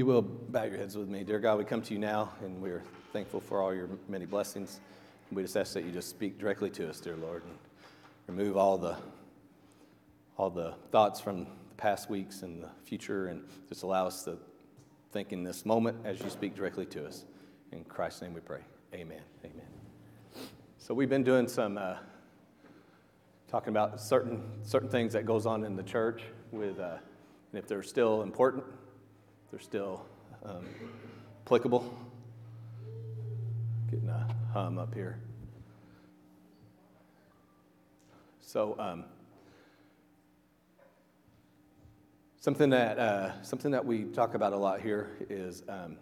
you will bow your heads with me. Dear God, we come to you now, and we're thankful for all your many blessings. We just ask that you just speak directly to us, dear Lord, and remove all the all the thoughts from the past weeks and the future, and just allow us to think in this moment as you speak directly to us. In Christ's name we pray. Amen. Amen. So we've been doing some uh, talking about certain certain things that goes on in the church with, uh, and if they're still important, they're still um, applicable. Getting a hum up here. So. Um, Something that, uh, something that we talk about a lot here is um,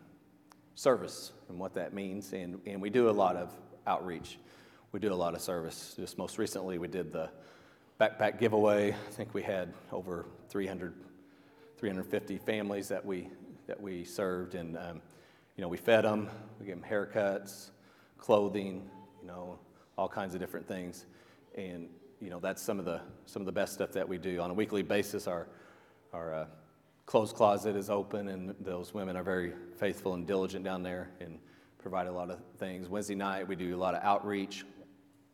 service and what that means. And, and we do a lot of outreach. We do a lot of service. Just most recently, we did the backpack giveaway. I think we had over 300, 350 families that we, that we served. And, um, you know, we fed them, we gave them haircuts, clothing, you know, all kinds of different things. And, you know, that's some of the, some of the best stuff that we do. On a weekly basis, our our uh, clothes closet is open, and those women are very faithful and diligent down there and provide a lot of things. Wednesday night, we do a lot of outreach,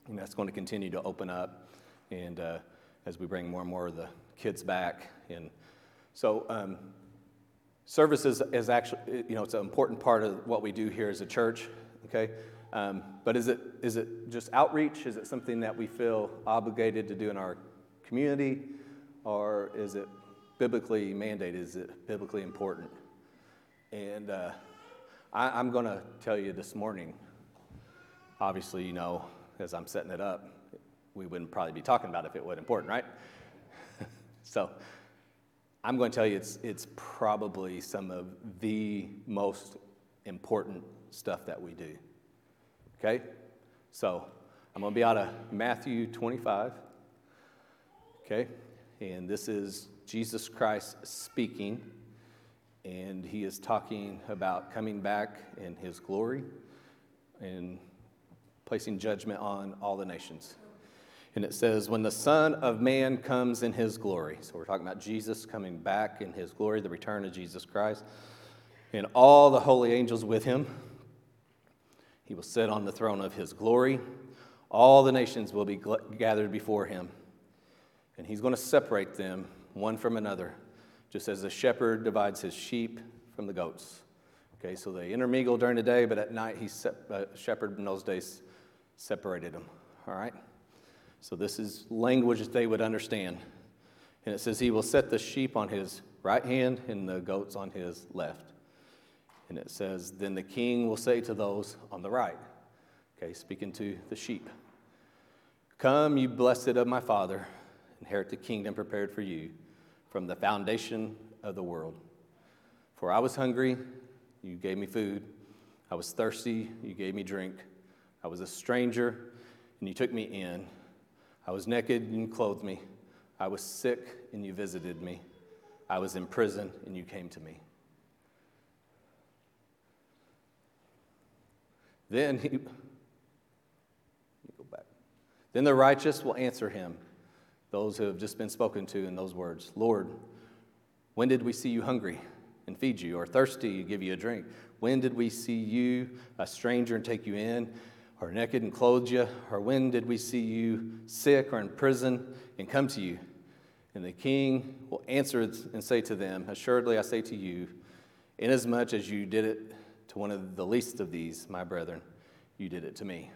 and that's going to continue to open up. And uh, as we bring more and more of the kids back, and so um, service is, is, actually, you know, it's an important part of what we do here as a church. Okay, um, but is it is it just outreach? Is it something that we feel obligated to do in our community, or is it biblically mandated? Is it biblically important? And uh, I, am going to tell you this morning, obviously, you know, as I'm setting it up, we wouldn't probably be talking about it if it wasn't important, right? so I'm going to tell you it's, it's probably some of the most important stuff that we do. Okay? So I'm going to be out of Matthew 25. Okay? And this is Jesus Christ speaking, and he is talking about coming back in his glory and placing judgment on all the nations. And it says, When the Son of Man comes in his glory. So we're talking about Jesus coming back in his glory, the return of Jesus Christ, and all the holy angels with him. He will sit on the throne of his glory. All the nations will be gathered before him, and he's going to separate them one from another, just as a shepherd divides his sheep from the goats. Okay, so they intermingle during the day, but at night, he se- uh, shepherd in those days separated them. All right? So this is language that they would understand. And it says, He will set the sheep on his right hand and the goats on his left. And it says, Then the king will say to those on the right, okay, speaking to the sheep, Come, you blessed of my father, inherit the kingdom prepared for you from the foundation of the world. For I was hungry, you gave me food. I was thirsty, you gave me drink. I was a stranger, and you took me in. I was naked, and you clothed me. I was sick, and you visited me. I was in prison, and you came to me. Then he, go back. Then the righteous will answer him those who have just been spoken to in those words Lord, when did we see you hungry and feed you, or thirsty and give you a drink? When did we see you a stranger and take you in, or naked and clothed you? Or when did we see you sick or in prison and come to you? And the king will answer and say to them, Assuredly I say to you, inasmuch as you did it to one of the least of these, my brethren, you did it to me.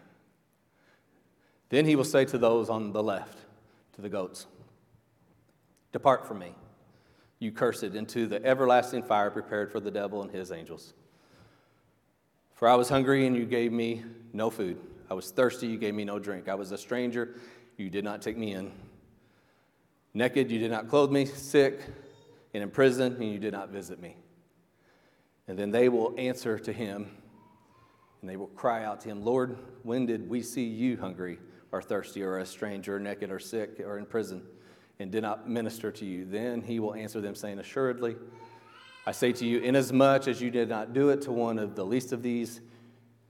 Then he will say to those on the left, to the goats Depart from me, you cursed, into the everlasting fire prepared for the devil and his angels. For I was hungry, and you gave me no food. I was thirsty, you gave me no drink. I was a stranger, you did not take me in. Naked, you did not clothe me. Sick, and in prison, and you did not visit me. And then they will answer to him, and they will cry out to him, Lord, when did we see you hungry or thirsty or a stranger or naked or sick or in prison and did not minister to you? Then he will answer them, saying, Assuredly, I say to you, inasmuch as you did not do it to one of the least of these,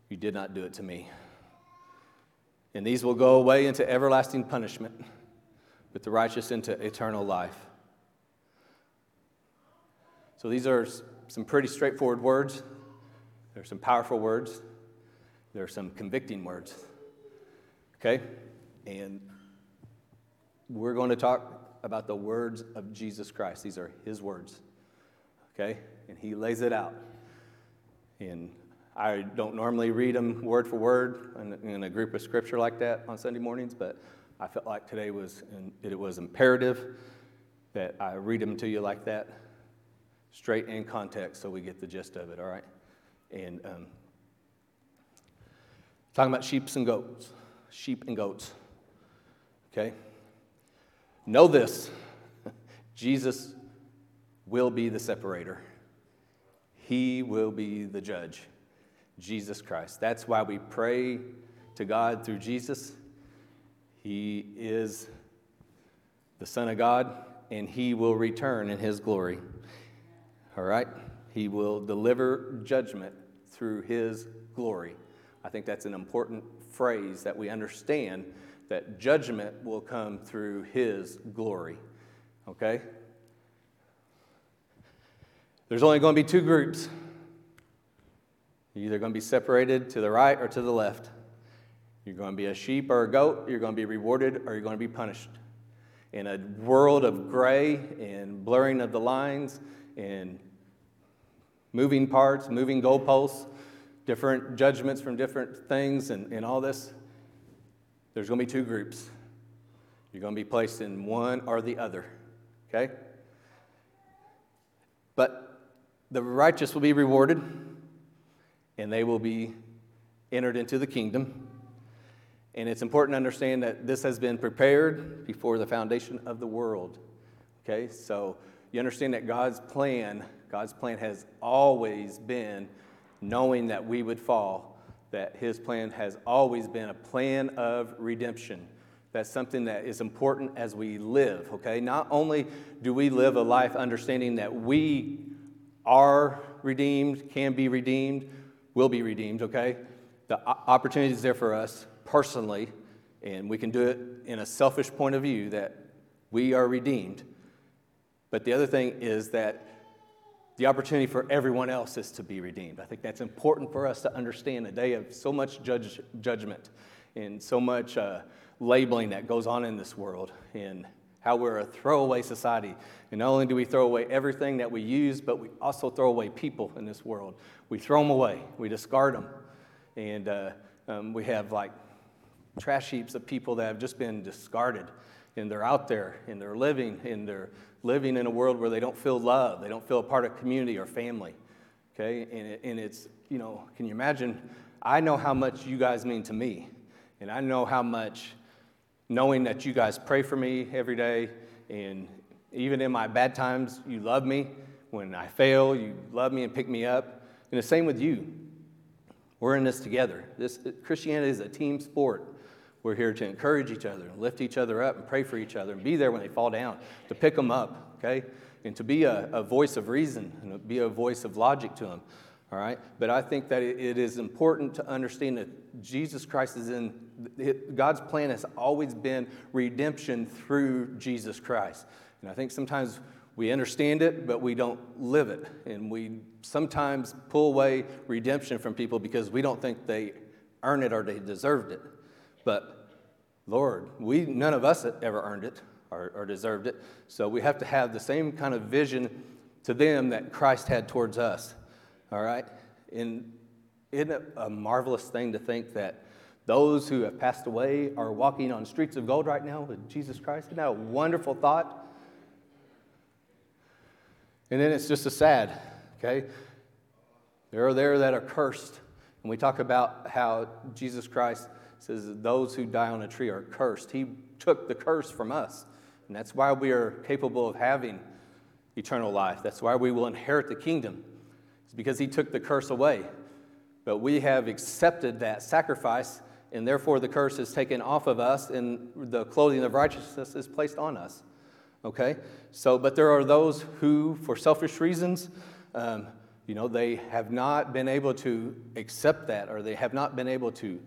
you did not do it to me. And these will go away into everlasting punishment, but the righteous into eternal life. So these are some pretty straightforward words, There are some powerful words, there are some convicting words. Okay? And we're going to talk about the words of Jesus Christ. These are his words. Okay? And he lays it out. And I don't normally read them word for word in, in a group of scripture like that on Sunday mornings, but I felt like today was it was imperative that I read them to you like that, straight in context, so we get the gist of it. All right, and um, talking about sheep and goats, sheep and goats. Okay, know this: Jesus will be the separator. He will be the judge. Jesus Christ. That's why we pray to God through Jesus. He is the Son of God, and He will return in His glory. All right? He will deliver judgment through His glory. I think that's an important phrase that we understand that judgment will come through His glory. Okay? There's only going to be two groups you're either going to be separated to the right or to the left. You're going to be a sheep or a goat, you're going to be rewarded or you're going to be punished. In a world of gray and blurring of the lines and moving parts, moving goalposts, different judgments from different things, and, and all this, there's going to be two groups. You're going to be placed in one or the other, okay? But the righteous will be rewarded and they will be entered into the kingdom. And it's important to understand that this has been prepared before the foundation of the world. Okay, so you understand that God's plan, God's plan has always been knowing that we would fall, that His plan has always been a plan of redemption. That's something that is important as we live, okay? Not only do we live a life understanding that we are redeemed, can be redeemed, will be redeemed, okay? The opportunity is there for us personally, and we can do it in a selfish point of view that we are redeemed. But the other thing is that the opportunity for everyone else is to be redeemed. I think that's important for us to understand a day of so much judge, judgment and so much uh, labeling that goes on in this world. And how we're a throwaway society. And not only do we throw away everything that we use, but we also throw away people in this world. We throw them away, we discard them. And uh, um, we have like trash heaps of people that have just been discarded. And they're out there and they're living and they're living in a world where they don't feel love, they don't feel a part of community or family. Okay? And, it, and it's, you know, can you imagine? I know how much you guys mean to me. And I know how much knowing that you guys pray for me every day, and even in my bad times, you love me. When I fail, you love me and pick me up. And the same with you. We're in this together. This Christianity is a team sport. We're here to encourage each other, lift each other up, and pray for each other, and be there when they fall down, to pick them up, okay? And to be a, a voice of reason and be a voice of logic to them, all right? But I think that it, it is important to understand that Jesus Christ is in God's plan has always been redemption through Jesus Christ. And I think sometimes we understand it, but we don't live it. And we sometimes pull away redemption from people because we don't think they earn it or they deserved it. But Lord, we none of us ever earned it or, or deserved it. So we have to have the same kind of vision to them that Christ had towards us. All right? And isn't it a marvelous thing to think that those who have passed away are walking on streets of gold right now with Jesus Christ. Isn't that a wonderful thought? And then it's just a sad, okay? There are there that are cursed. And we talk about how Jesus Christ says those who die on a tree are cursed. He took the curse from us. And that's why we are capable of having eternal life. That's why we will inherit the kingdom. It's because he took the curse away. But we have accepted that sacrifice and therefore the curse is taken off of us, and the clothing of righteousness is placed on us. Okay? So, but there are those who, for selfish reasons, um, you know, they have not been able to accept that, or they have not been able to,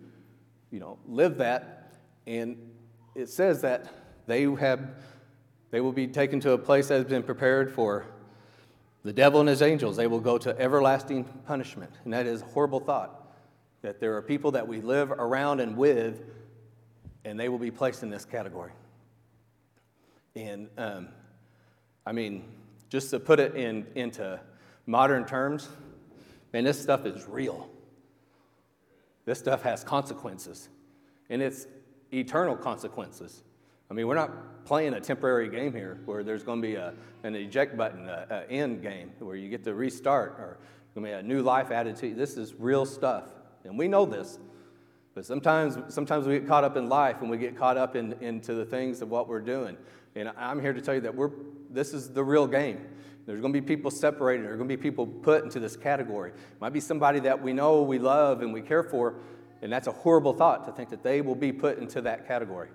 you know, live that. And it says that they have, they will be taken to a place that has been prepared for The devil and his angels, they will go to everlasting punishment. And that is a horrible thought that there are people that we live around and with, and they will be placed in this category. And um, I mean, just to put it in, into modern terms, man, this stuff is real. This stuff has consequences, and it's eternal consequences. I mean, we're not playing a temporary game here where there's going to be a, an eject button, an end game where you get to restart or a new life added to you. This is real stuff, and we know this. But sometimes, sometimes we get caught up in life and we get caught up in, into the things of what we're doing. And I'm here to tell you that we're, this is the real game. There's going to be people separated. There's going to be people put into this category. It might be somebody that we know, we love, and we care for, and that's a horrible thought to think that they will be put into that category.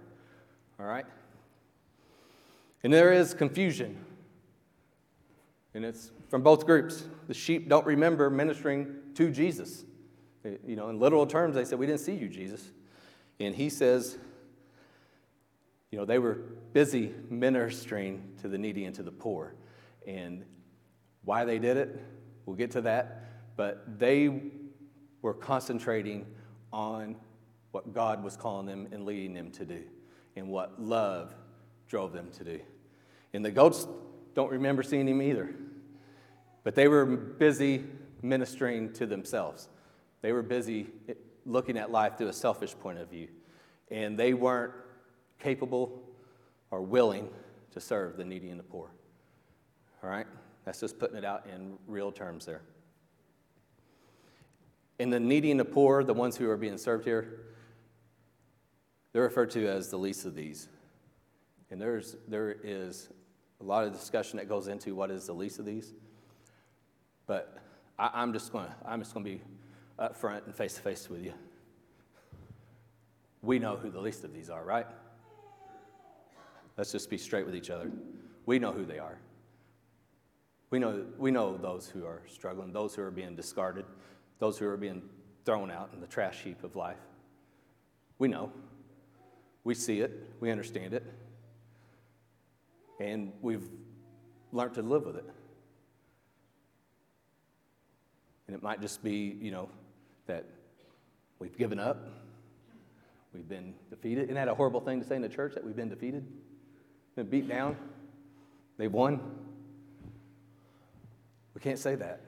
All right? And there is confusion. And it's from both groups. The sheep don't remember ministering to Jesus. You know, in literal terms, they said, We didn't see you, Jesus. And he says, You know, they were busy ministering to the needy and to the poor. And why they did it, we'll get to that. But they were concentrating on what God was calling them and leading them to do, and what love drove them to do. And the goats don't remember seeing him either. But they were busy ministering to themselves. They were busy looking at life through a selfish point of view. And they weren't capable or willing to serve the needy and the poor. All right? That's just putting it out in real terms there. And the needy and the poor, the ones who are being served here, they're referred to as the least of these. And there's, there is a lot of discussion that goes into what is the least of these. But I, am just going to I'm just going to be upfront and face to face with you. We know who the least of these are, right? Let's just be straight with each other. We know who they are. We know, we know those who are struggling, those who are being discarded, those who are being thrown out in the trash heap of life. We know. We see it. We understand it. And we've learned to live with it. And it might just be, you know, that we've given up, we've been defeated. Isn't that a horrible thing to say in the church that we've been defeated? Been beat down? They've won? We can't say that.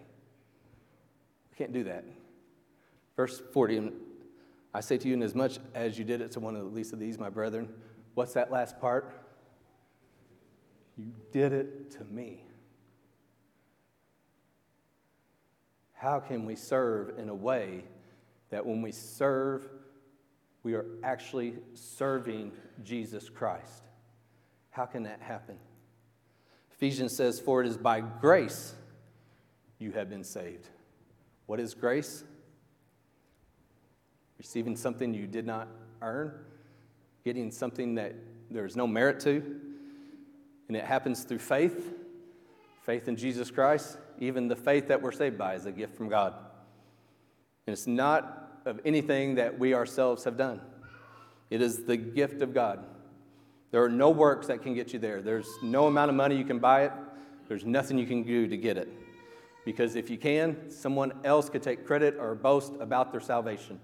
We can't do that. Verse 40, I say to you, inasmuch as much as you did it to one of the least of these, my brethren, what's that last part? You did it to me. How can we serve in a way that when we serve, we are actually serving Jesus Christ? How can that happen? Ephesians says, For it is by grace you have been saved. What is grace? Receiving something you did not earn, getting something that there's no merit to, and it happens through faith faith in Jesus Christ. Even the faith that we're saved by is a gift from God. And it's not of anything that we ourselves have done, it is the gift of God. There are no works that can get you there. There's no amount of money you can buy it. There's nothing you can do to get it. Because if you can, someone else could take credit or boast about their salvation.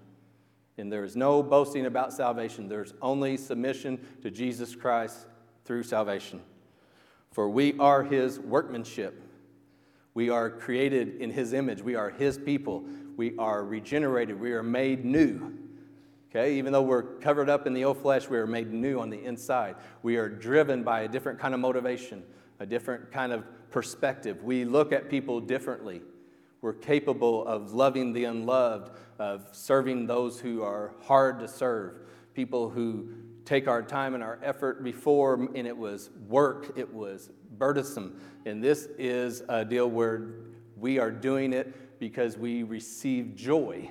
And there is no boasting about salvation, there's only submission to Jesus Christ through salvation. For we are his workmanship. We are created in his image. We are his people. We are regenerated. We are made new. Okay, even though we're covered up in the old flesh, we are made new on the inside. We are driven by a different kind of motivation, a different kind of perspective. We look at people differently. We're capable of loving the unloved, of serving those who are hard to serve, people who take our time and our effort before, and it was work, it was burdensome. And this is a deal where we are doing it because we receive joy,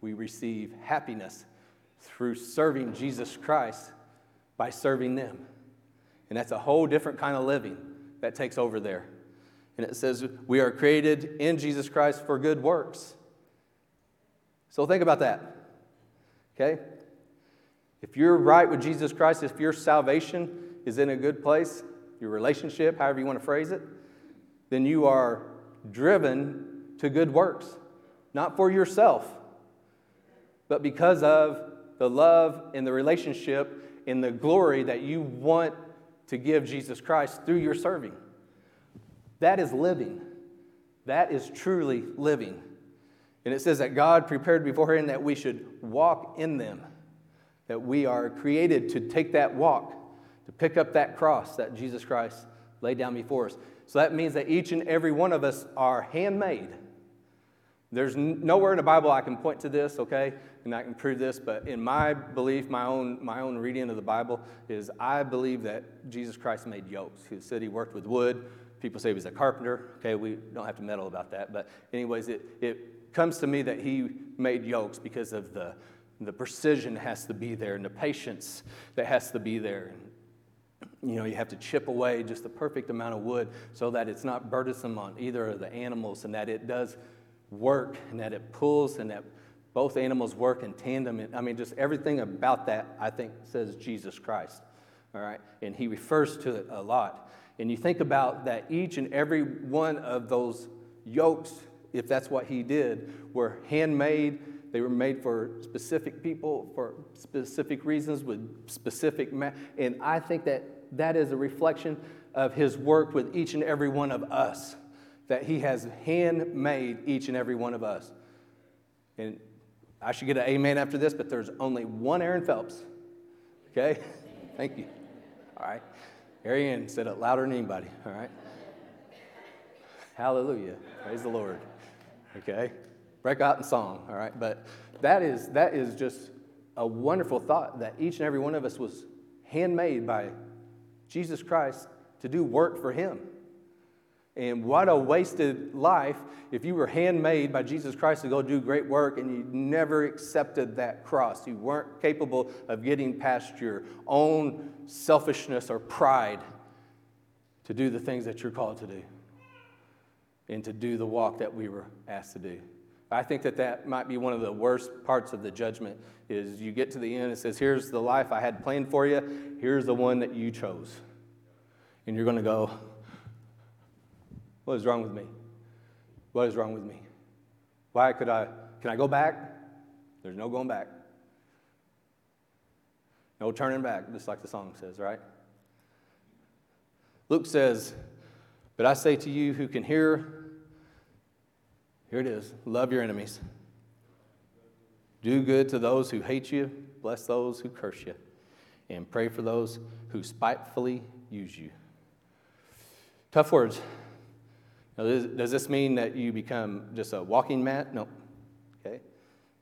we receive happiness through serving Jesus Christ by serving them. And that's a whole different kind of living that takes over there. And it says, We are created in Jesus Christ for good works. So think about that. Okay? If you're right with Jesus Christ, if your salvation is in a good place, your relationship, however you want to phrase it, then you are driven to good works, not for yourself, but because of the love and the relationship and the glory that you want to give Jesus Christ through your serving. That is living. That is truly living. And it says that God prepared beforehand that we should walk in them, that we are created to take that walk, to pick up that cross that Jesus Christ laid down before us. So that means that each and every one of us are handmade. There's nowhere in the Bible I can point to this, okay, and I can prove this, but in my belief, my own, my own reading of the Bible is I believe that Jesus Christ made yokes. He said he worked with wood. People say he was a carpenter. Okay, we don't have to meddle about that. But, anyways, it, it comes to me that he made yokes because of the, the precision has to be there and the patience that has to be there. and You know, you have to chip away just the perfect amount of wood so that it's not burdensome on either of the animals and that it does work and that it pulls and that both animals work in tandem. I mean, just everything about that, I think, says Jesus Christ. All right? And he refers to it a lot. And you think about that each and every one of those yokes, if that's what he did, were handmade. They were made for specific people, for specific reasons, with specific. Ma- and I think that that is a reflection of his work with each and every one of us that He has handmade each and every one of us. And I should get an amen after this, but there's only one Aaron Phelps. Okay? Thank you. All right. Aaron said it louder than anybody. All right. Hallelujah. Praise the Lord. Okay? Break out in song. All right. But that is that is just a wonderful thought that each and every one of us was handmade by Jesus Christ to do work for him. And what a wasted life if you were handmade by Jesus Christ to go do great work and you never accepted that cross. You weren't capable of getting past your own selfishness or pride to do the things that you're called to do and to do the walk that we were asked to do. I think that that might be one of the worst parts of the judgment is you get to the end it says, here's the life I had planned for you. Here's the one that you chose. And you're going to go, what is wrong with me? What is wrong with me? Why could I? Can I go back? There's no going back. No turning back, just like the song says, right? Luke says, But I say to you who can hear, here it is love your enemies. Do good to those who hate you, bless those who curse you, and pray for those who spitefully use you. Tough words. Now, does this mean that you become just a walking mat? No. Okay.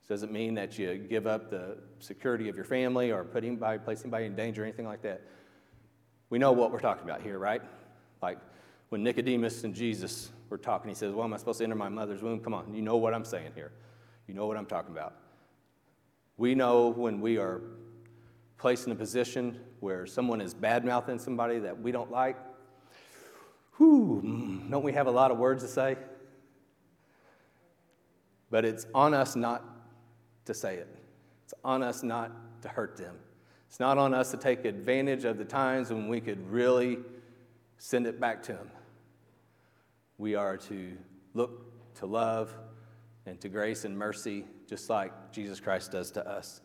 Does it mean that you give up the security of your family or putting by, placing anybody in danger or anything like that? We know what we're talking about here, right? Like when Nicodemus and Jesus were talking, he says, Well, am I supposed to enter my mother's womb? Come on, you know what I'm saying here. You know what I'm talking about. We know when we are placed in a position where someone is bad mouthing somebody that we don't like, Whew, mm, don't we have a lot of words to say? But it's on us not to say it. It's on us not to hurt them. It's not on us to take advantage of the times when we could really send it back to them. We are to look to love and to grace and mercy, just like Jesus Christ does to us.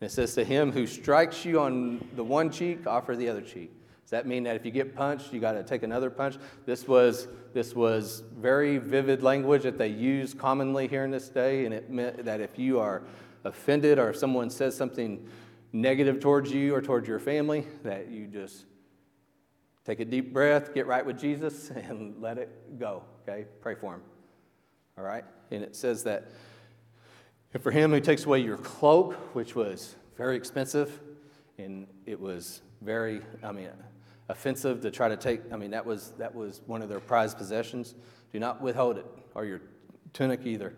And it says, To him who strikes you on the one cheek, offer the other cheek Does that mean that if you get punched, you got to take another punch? This was, this was very vivid language that they use commonly here in this day, and it meant that if you are offended or if someone says something negative towards you or towards your family, that you just take a deep breath, get right with Jesus, and let it go. Okay? Pray for him. All right? And it says that for him who takes away your cloak, which was very expensive, and it was very, I mean, offensive to try to take. I mean, that was, that was one of their prized possessions. Do not withhold it, or your tunic either.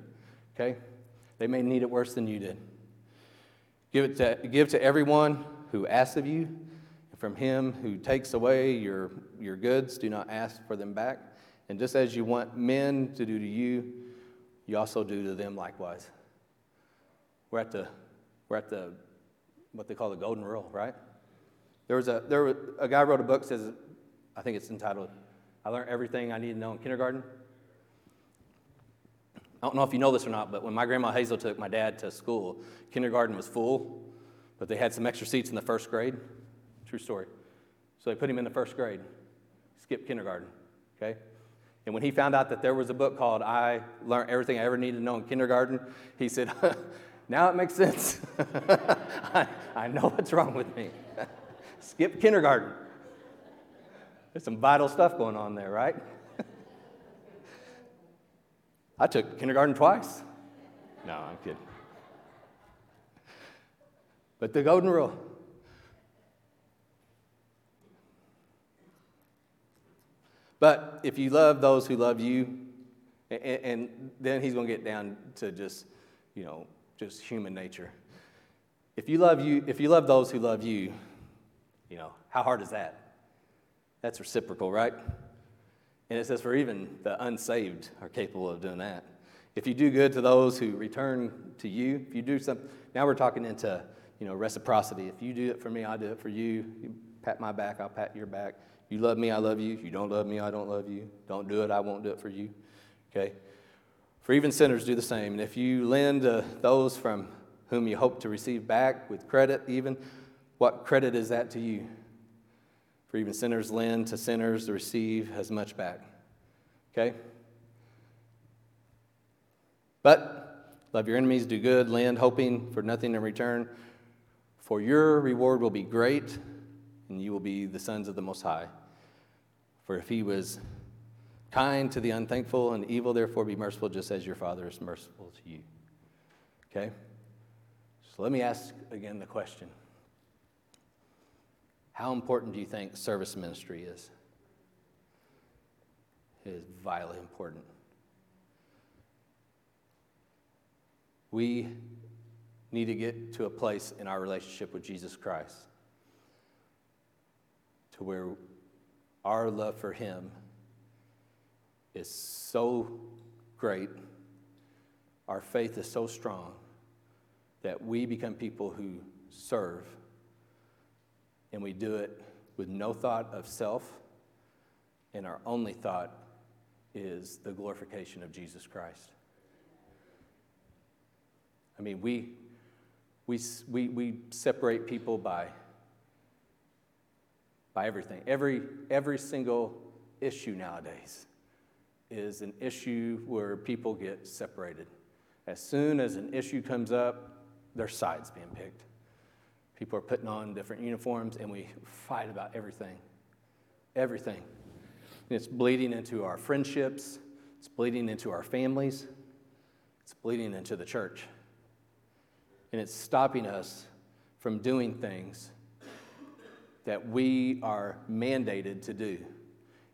Okay? They may need it worse than you did. Give, it to, give to everyone who asks of you, from him who takes away your, your goods, do not ask for them back. And just as you want men to do to you, you also do to them likewise. We're at the, we're at the, what they call the golden rule, right? There was a, there was, a guy wrote a book, says, I think it's entitled I learned everything I needed to know in kindergarten. I don't know if you know this or not, but when my grandma Hazel took my dad to school, kindergarten was full, but they had some extra seats in the first grade. True story. So they put him in the first grade, skipped kindergarten, okay? And when he found out that there was a book called I Learned Everything I Ever Needed to Know in Kindergarten, he said, Now it makes sense. I, I know what's wrong with me. Skip kindergarten. There's some vital stuff going on there, right? I took kindergarten twice. No, I'm kidding. But the golden rule But if you love those who love you, and, and then he's going to get down to just, you know, just human nature. If you love you, if you love those who love you, you know, how hard is that? That's reciprocal, right? And it says, for even the unsaved are capable of doing that. If you do good to those who return to you, if you do something, now we're talking into, you know, reciprocity. If you do it for me, I do it for you. You pat my back, I'll pat your back. You love me, I love you. You don't love me, I don't love you. Don't do it, I won't do it for you. Okay? For even sinners do the same. And if you lend to those from whom you hope to receive back with credit, even, what credit is that to you? For even sinners lend to sinners to receive as much back. Okay? But love your enemies, do good, lend, hoping for nothing in return. For your reward will be great, and you will be the sons of the Most High. For if he was kind to the unthankful and evil, therefore be merciful, just as your Father is merciful to you. Okay? So let me ask again the question How important do you think service ministry is? It is vitally important. We need to get to a place in our relationship with Jesus Christ to where our love for Him is so great, our faith is so strong that we become people who serve and we do it with no thought of self, and our only thought is the glorification of Jesus Christ. I mean, we, we, we, we separate people by, by everything. Every, every single issue nowadays is an issue where people get separated. As soon as an issue comes up, their sides being picked. People are putting on different uniforms, and we fight about everything. Everything. And it's bleeding into our friendships, it's bleeding into our families, it's bleeding into the church. And it's stopping us from doing things that we are mandated to do.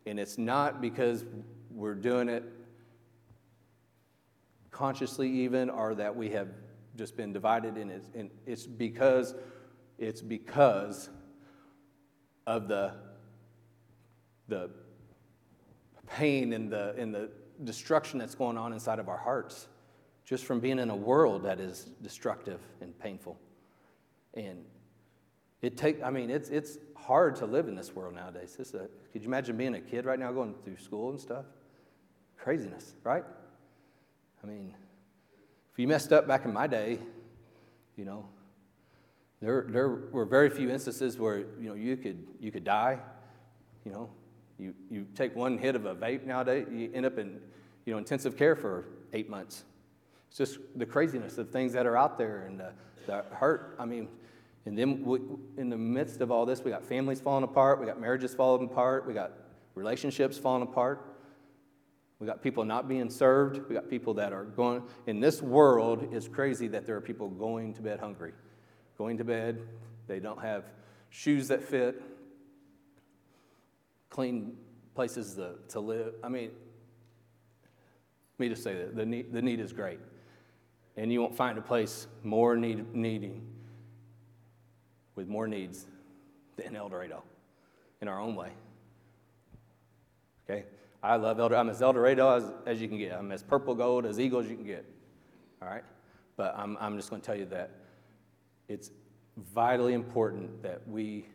And it's not because we're doing it consciously, even, or that we have just been divided in it. And it's because it's because of the the pain and the and the destruction that's going on inside of our hearts just from being in a world that is destructive and painful. And it take I mean it's it's hard to live in this world nowadays. A, could you imagine being a kid right now going through school and stuff? Craziness, right? I mean, if you messed up back in my day, you know, there, there were very few instances where, you know, you could, you could die. You know, you, you take one hit of a vape nowadays, you end up in, you know, intensive care for eight months. It's just the craziness of things that are out there and the, the hurt. I mean, and then we, in the midst of all this, we got families falling apart, we got marriages falling apart, we got relationships falling apart. We got people not being served. We got people that are going. In this world, it's crazy that there are people going to bed hungry, going to bed. They don't have shoes that fit, clean places to, to live. I mean, me to say that the need, the need is great, and you won't find a place more need, needing with more needs than El Dorado in our own way. Okay? I love El Dorado. I'm as El Dorado as, as you can get. I'm as purple gold as eagle as you can get. All right? But I'm, I'm just going to tell you that it's vitally important that we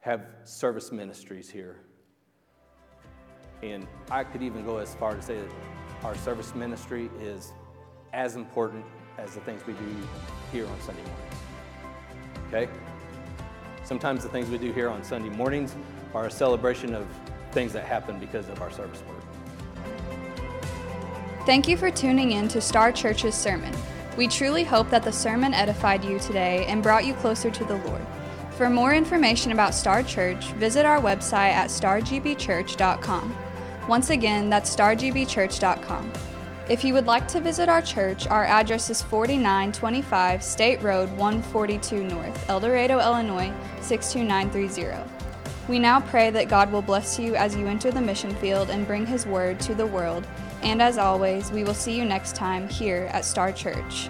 have service ministries here And I could even go as far to say that our service ministry is as important as the things we do here on Sunday mornings. Okay? Sometimes the things we do here on Sunday mornings are a celebration of things that happen because of our service work. Thank you for tuning in to Star Church's sermon. We truly hope that the sermon edified you today and brought you closer to the Lord. For more information about Star Church, visit our website at stargbchurch.com. Once again, that's stargbchurch.com. If you would like to visit our church, our address is 4925 State Road 142 North, El Dorado, Illinois 62930. We now pray that God will bless you as you enter the mission field and bring His word to the world. And as always, we will see you next time here at Star Church.